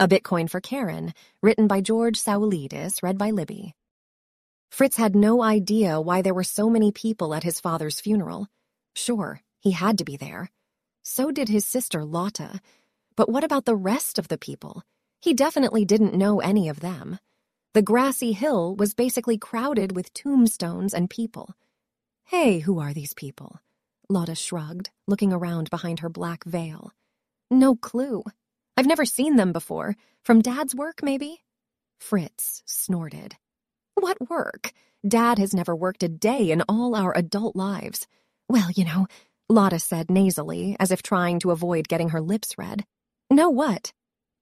A Bitcoin for Charon, written by George Saoulidis, read by Libby. Fritz had no idea why there were so many people at his father's funeral. Sure, he had to be there. So did his sister Lotta. But what about the rest of the people? He definitely didn't know any of them. The grassy hill was basically crowded with tombstones and people. Hey, who are these people? Lotta shrugged, looking around behind her black veil. No clue. I've never seen them before. From Dad's work, maybe? Fritz snorted. What work? Dad has never worked a day in all our adult lives. Well, you know, Lotta said nasally, as if trying to avoid getting her lips red. Know what?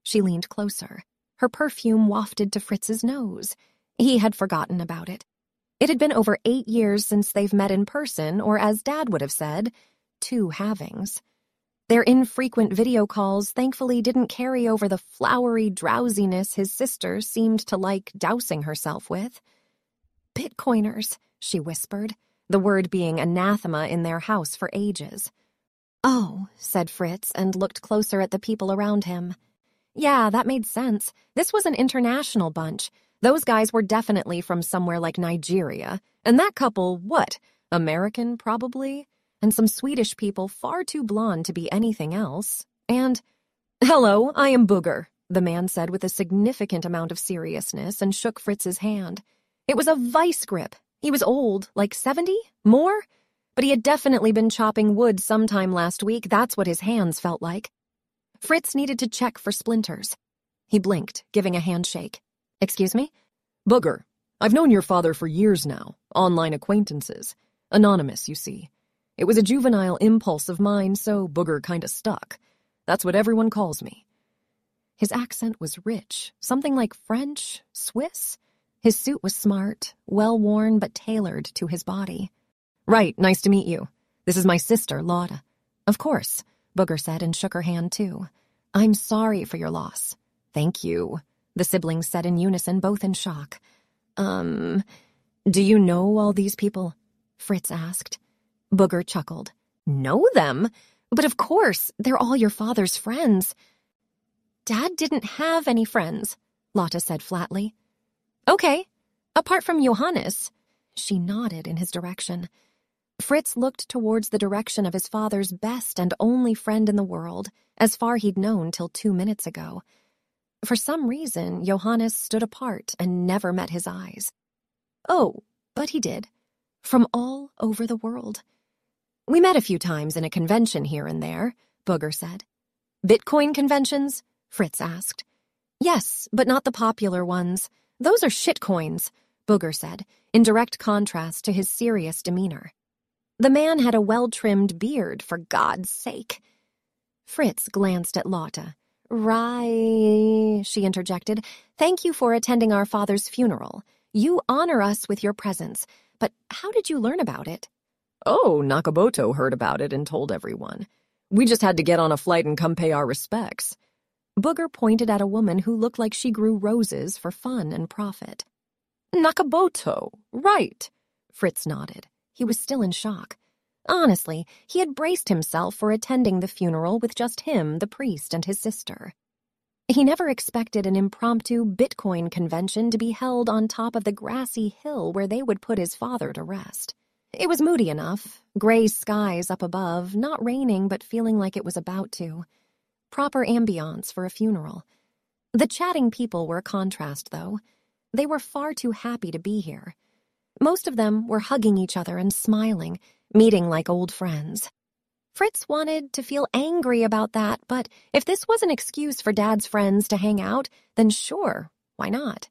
She leaned closer. Her perfume wafted to Fritz's nose. He had forgotten about it. It had been over eight years since they've met in person, or as Dad would have said, two halvings. Their infrequent video calls thankfully didn't carry over the flowery drowsiness his sister seemed to like dousing herself with. Bitcoiners, she whispered, the word being anathema in their house for ages. Oh, said Fritz and looked closer at the people around him. Yeah, that made sense. This was an international bunch. Those guys were definitely from somewhere like Nigeria. And that couple, what? American, probably? And some Swedish people far too blonde to be anything else. And, Hello, I am Booger, the man said with a significant amount of seriousness and shook Fritz's hand. It was a vice grip. He was old, like 70? More? But he had definitely been chopping wood sometime last week. That's what his hands felt like. Fritz needed to check for splinters. He blinked, giving a handshake. Excuse me? Booger. I've known your father for years now. Online acquaintances. Anonymous, you see. It was a juvenile impulse of mine, so Booger kinda stuck. That's what everyone calls me. His accent was rich, something like French, Swiss. His suit was smart, well worn but tailored to his body. Right, nice to meet you. This is my sister, Lotta. Of course, Booger said and shook her hand too. I'm sorry for your loss. Thank you, the siblings said in unison, both in shock. Um, do you know all these people? Fritz asked. Booger chuckled. Know them? But of course, they're all your father's friends. Dad didn't have any friends, Lotta said flatly. Okay, apart from Johannes. She nodded in his direction. Fritz looked towards the direction of his father's best and only friend in the world, as far he'd known till two minutes ago. For some reason, Johannes stood apart and never met his eyes. Oh, but he did. From all over the world. We met a few times in a convention here and there, Booger said. Bitcoin conventions? Fritz asked. Yes, but not the popular ones. Those are shitcoins, Booger said, in direct contrast to his serious demeanor. The man had a well-trimmed beard, for God's sake. Fritz glanced at Lotta. Right, she interjected. Thank you for attending our father's funeral. You honor us with your presence, but how did you learn about it? Oh, Nakaboto heard about it and told everyone. We just had to get on a flight and come pay our respects. Booger pointed at a woman who looked like she grew roses for fun and profit. Nakaboto, right. Fritz nodded. He was still in shock. Honestly, he had braced himself for attending the funeral with just him, the priest, and his sister. He never expected an impromptu Bitcoin convention to be held on top of the grassy hill where they would put his father to rest. It was moody enough, gray skies up above, not raining but feeling like it was about to. Proper ambiance for a funeral. The chatting people were a contrast, though. They were far too happy to be here. Most of them were hugging each other and smiling, meeting like old friends. Fritz wanted to feel angry about that, but if this was an excuse for Dad's friends to hang out, then sure, why not?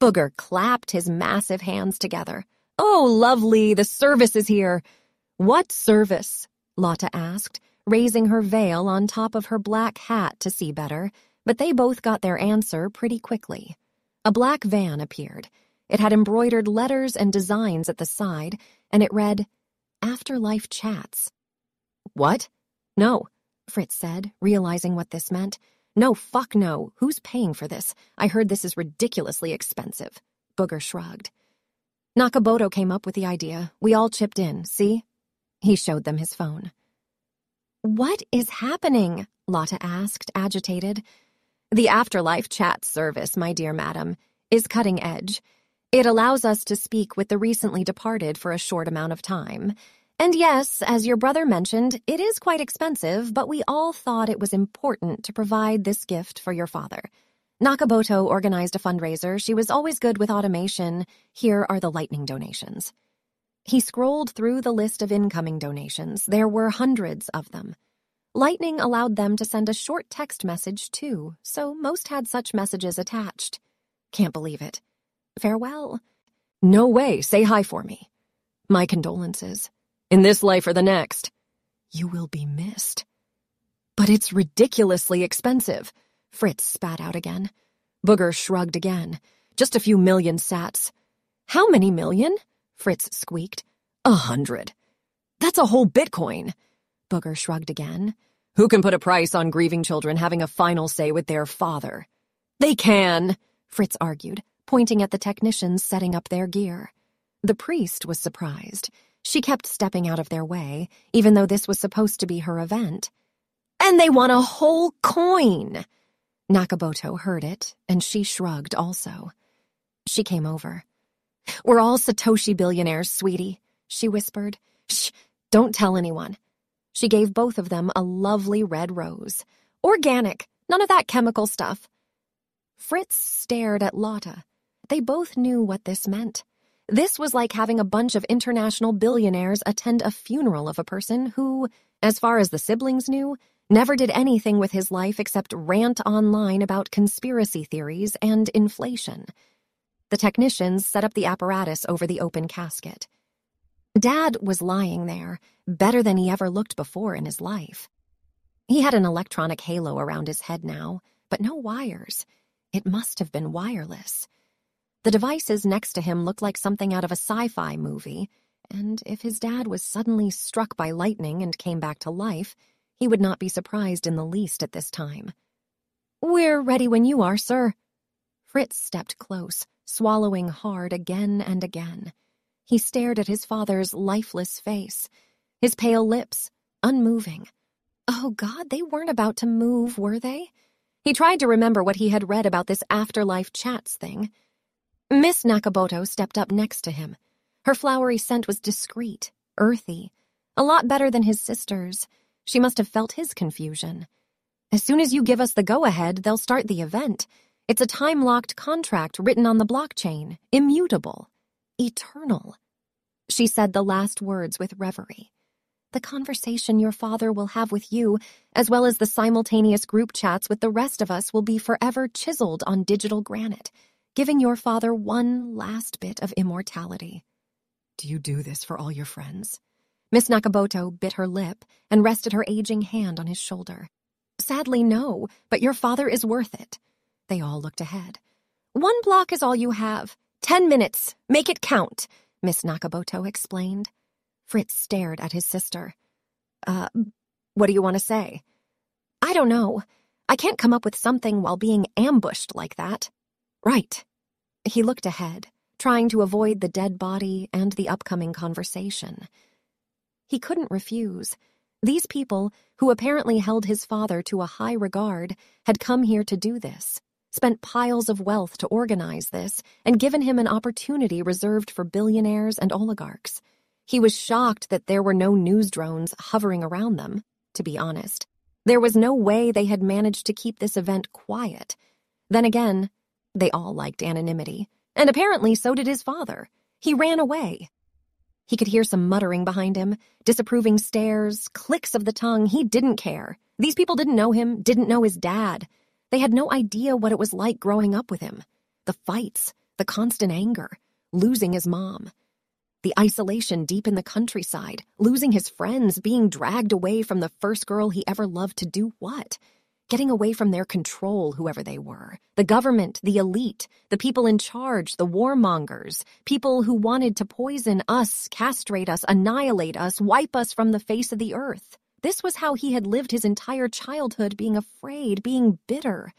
Booger clapped his massive hands together. Oh, lovely, the service is here. What service? Lotta asked, raising her veil on top of her black hat to see better, but they both got their answer pretty quickly. A black van appeared. It had embroidered letters and designs at the side, and it read, Afterlife Chats. What? No, Fritz said, realizing what this meant. No, fuck no. Who's paying for this? I heard this is ridiculously expensive. Booger shrugged. Nakaboto came up with the idea. We all chipped in, see? He showed them his phone. What is happening? Lotta asked, agitated. The Afterlife chat service, my dear madam, is cutting edge. It allows us to speak with the recently departed for a short amount of time. And yes, as your brother mentioned, it is quite expensive, but we all thought it was important to provide this gift for your father. Nakaboto organized a fundraiser. She was always good with automation. Here are the lightning donations. He scrolled through the list of incoming donations. There were hundreds of them. Lightning allowed them to send a short text message, too, so most had such messages attached. Can't believe it. Farewell. No way, say hi for me. My condolences. In this life or the next. You will be missed. But it's ridiculously expensive. Fritz spat out again. Booger shrugged again. Just a few million sats. How many million? Fritz squeaked. A hundred. That's a whole Bitcoin. Booger shrugged again. Who can put a price on grieving children having a final say with their father? They can, Fritz argued, pointing at the technicians setting up their gear. The priest was surprised. She kept stepping out of their way, even though this was supposed to be her event. And they want a whole coin! Nakaboto heard it, and she shrugged also. She came over. We're all Satoshi billionaires, sweetie, she whispered. Shh, don't tell anyone. She gave both of them a lovely red rose. Organic, none of that chemical stuff. Fritz stared at Lotta. They both knew what this meant. This was like having a bunch of international billionaires attend a funeral of a person who, as far as the siblings knew, never did anything with his life except rant online about conspiracy theories and inflation. The technicians set up the apparatus over the open casket. Dad was lying there, better than he ever looked before in his life. He had an electronic halo around his head now, but no wires. It must have been wireless. The devices next to him looked like something out of a sci fi movie, and if his dad was suddenly struck by lightning and came back to life, he would not be surprised in the least at this time. We're ready when you are, sir. Fritz stepped close, swallowing hard again and again. He stared at his father's lifeless face, his pale lips, unmoving. Oh, God, they weren't about to move, were they? He tried to remember what he had read about this afterlife chats thing. Miss Nakaboto stepped up next to him. Her flowery scent was discreet, earthy, a lot better than his sister's. She must have felt his confusion. As soon as you give us the go ahead, they'll start the event. It's a time locked contract written on the blockchain, immutable. Eternal. She said the last words with reverie. The conversation your father will have with you, as well as the simultaneous group chats with the rest of us, will be forever chiseled on digital granite, giving your father one last bit of immortality. Do you do this for all your friends? Miss Nakaboto bit her lip and rested her aging hand on his shoulder. Sadly, no, but your father is worth it. They all looked ahead. One block is all you have. Ten minutes. Make it count, Miss Nakaboto explained. Fritz stared at his sister. Uh, what do you want to say? I don't know. I can't come up with something while being ambushed like that. Right. He looked ahead, trying to avoid the dead body and the upcoming conversation. He couldn't refuse. These people, who apparently held his father to a high regard, had come here to do this spent piles of wealth to organize this, and given him an opportunity reserved for billionaires and oligarchs. He was shocked that there were no news drones hovering around them, to be honest. There was no way they had managed to keep this event quiet. Then again, they all liked anonymity, and apparently so did his father. He ran away. He could hear some muttering behind him, disapproving stares, clicks of the tongue. He didn't care. These people didn't know him, didn't know his dad. They had no idea what it was like growing up with him the fights, the constant anger, losing his mom, the isolation deep in the countryside, losing his friends, being dragged away from the first girl he ever loved to do what? Getting away from their control, whoever they were. The government, the elite, the people in charge, the warmongers, people who wanted to poison us, castrate us, annihilate us, wipe us from the face of the earth. This was how he had lived his entire childhood, being afraid, being bitter.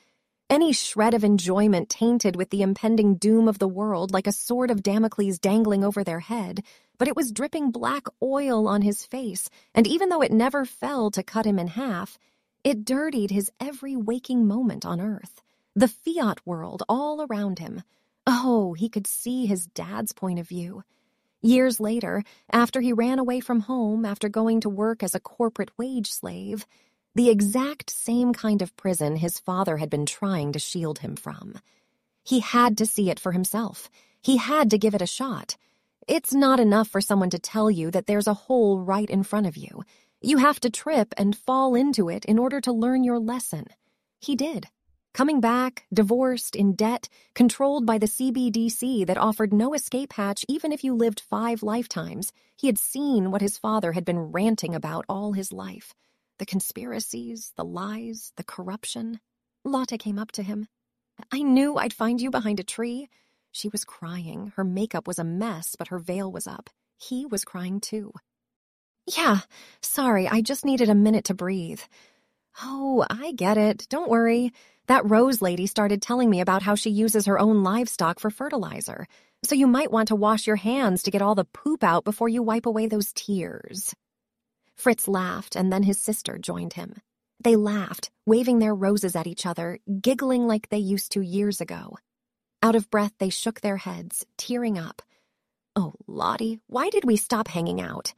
Any shred of enjoyment tainted with the impending doom of the world like a sword of Damocles dangling over their head, but it was dripping black oil on his face, and even though it never fell to cut him in half, It dirtied his every waking moment on Earth, the fiat world all around him. Oh, he could see his dad's point of view. Years later, after he ran away from home after going to work as a corporate wage slave, the exact same kind of prison his father had been trying to shield him from. He had to see it for himself. He had to give it a shot. It's not enough for someone to tell you that there's a hole right in front of you. You have to trip and fall into it in order to learn your lesson. He did. Coming back, divorced, in debt, controlled by the CBDC that offered no escape hatch even if you lived five lifetimes, he had seen what his father had been ranting about all his life the conspiracies, the lies, the corruption. Lotte came up to him. I knew I'd find you behind a tree. She was crying. Her makeup was a mess, but her veil was up. He was crying too. Yeah, sorry, I just needed a minute to breathe. Oh, I get it. Don't worry. That Rose lady started telling me about how she uses her own livestock for fertilizer, so you might want to wash your hands to get all the poop out before you wipe away those tears. Fritz laughed, and then his sister joined him. They laughed, waving their roses at each other, giggling like they used to years ago. Out of breath, they shook their heads, tearing up. Oh, Lottie, why did we stop hanging out?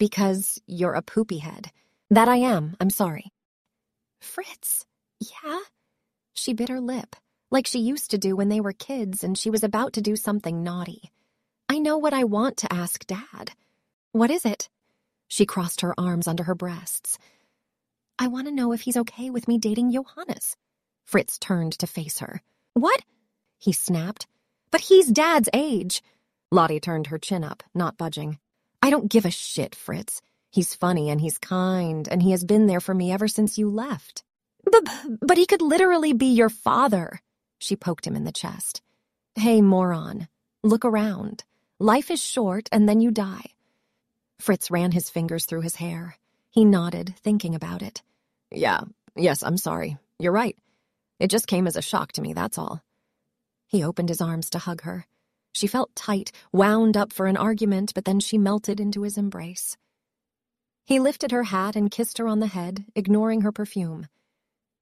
Because you're a poopy head. That I am, I'm sorry. Fritz, yeah? She bit her lip, like she used to do when they were kids and she was about to do something naughty. I know what I want to ask Dad. What is it? She crossed her arms under her breasts. I want to know if he's okay with me dating Johannes. Fritz turned to face her. What? He snapped. But he's Dad's age. Lottie turned her chin up, not budging. I don't give a shit, Fritz. He's funny and he's kind, and he has been there for me ever since you left. But, but he could literally be your father. She poked him in the chest. Hey, moron. Look around. Life is short, and then you die. Fritz ran his fingers through his hair. He nodded, thinking about it. Yeah, yes, I'm sorry. You're right. It just came as a shock to me, that's all. He opened his arms to hug her. She felt tight, wound up for an argument, but then she melted into his embrace. He lifted her hat and kissed her on the head, ignoring her perfume.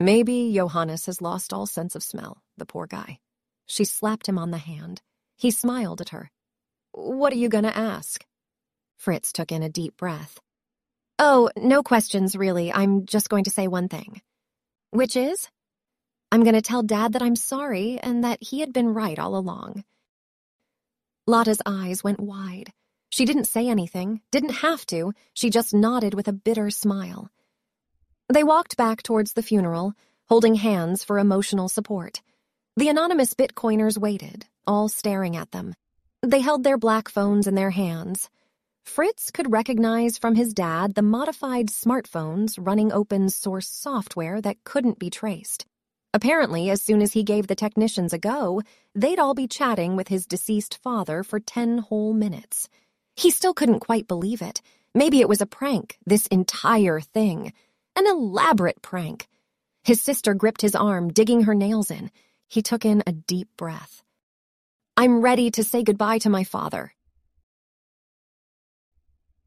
Maybe Johannes has lost all sense of smell, the poor guy. She slapped him on the hand. He smiled at her. What are you going to ask? Fritz took in a deep breath. Oh, no questions, really. I'm just going to say one thing. Which is? I'm going to tell Dad that I'm sorry and that he had been right all along. Lotte's eyes went wide. She didn't say anything, didn't have to, she just nodded with a bitter smile. They walked back towards the funeral, holding hands for emotional support. The anonymous Bitcoiners waited, all staring at them. They held their black phones in their hands. Fritz could recognize from his dad the modified smartphones running open source software that couldn't be traced. Apparently, as soon as he gave the technicians a go, they'd all be chatting with his deceased father for 10 whole minutes. He still couldn't quite believe it. Maybe it was a prank, this entire thing. An elaborate prank. His sister gripped his arm, digging her nails in. He took in a deep breath. I'm ready to say goodbye to my father.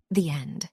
The end.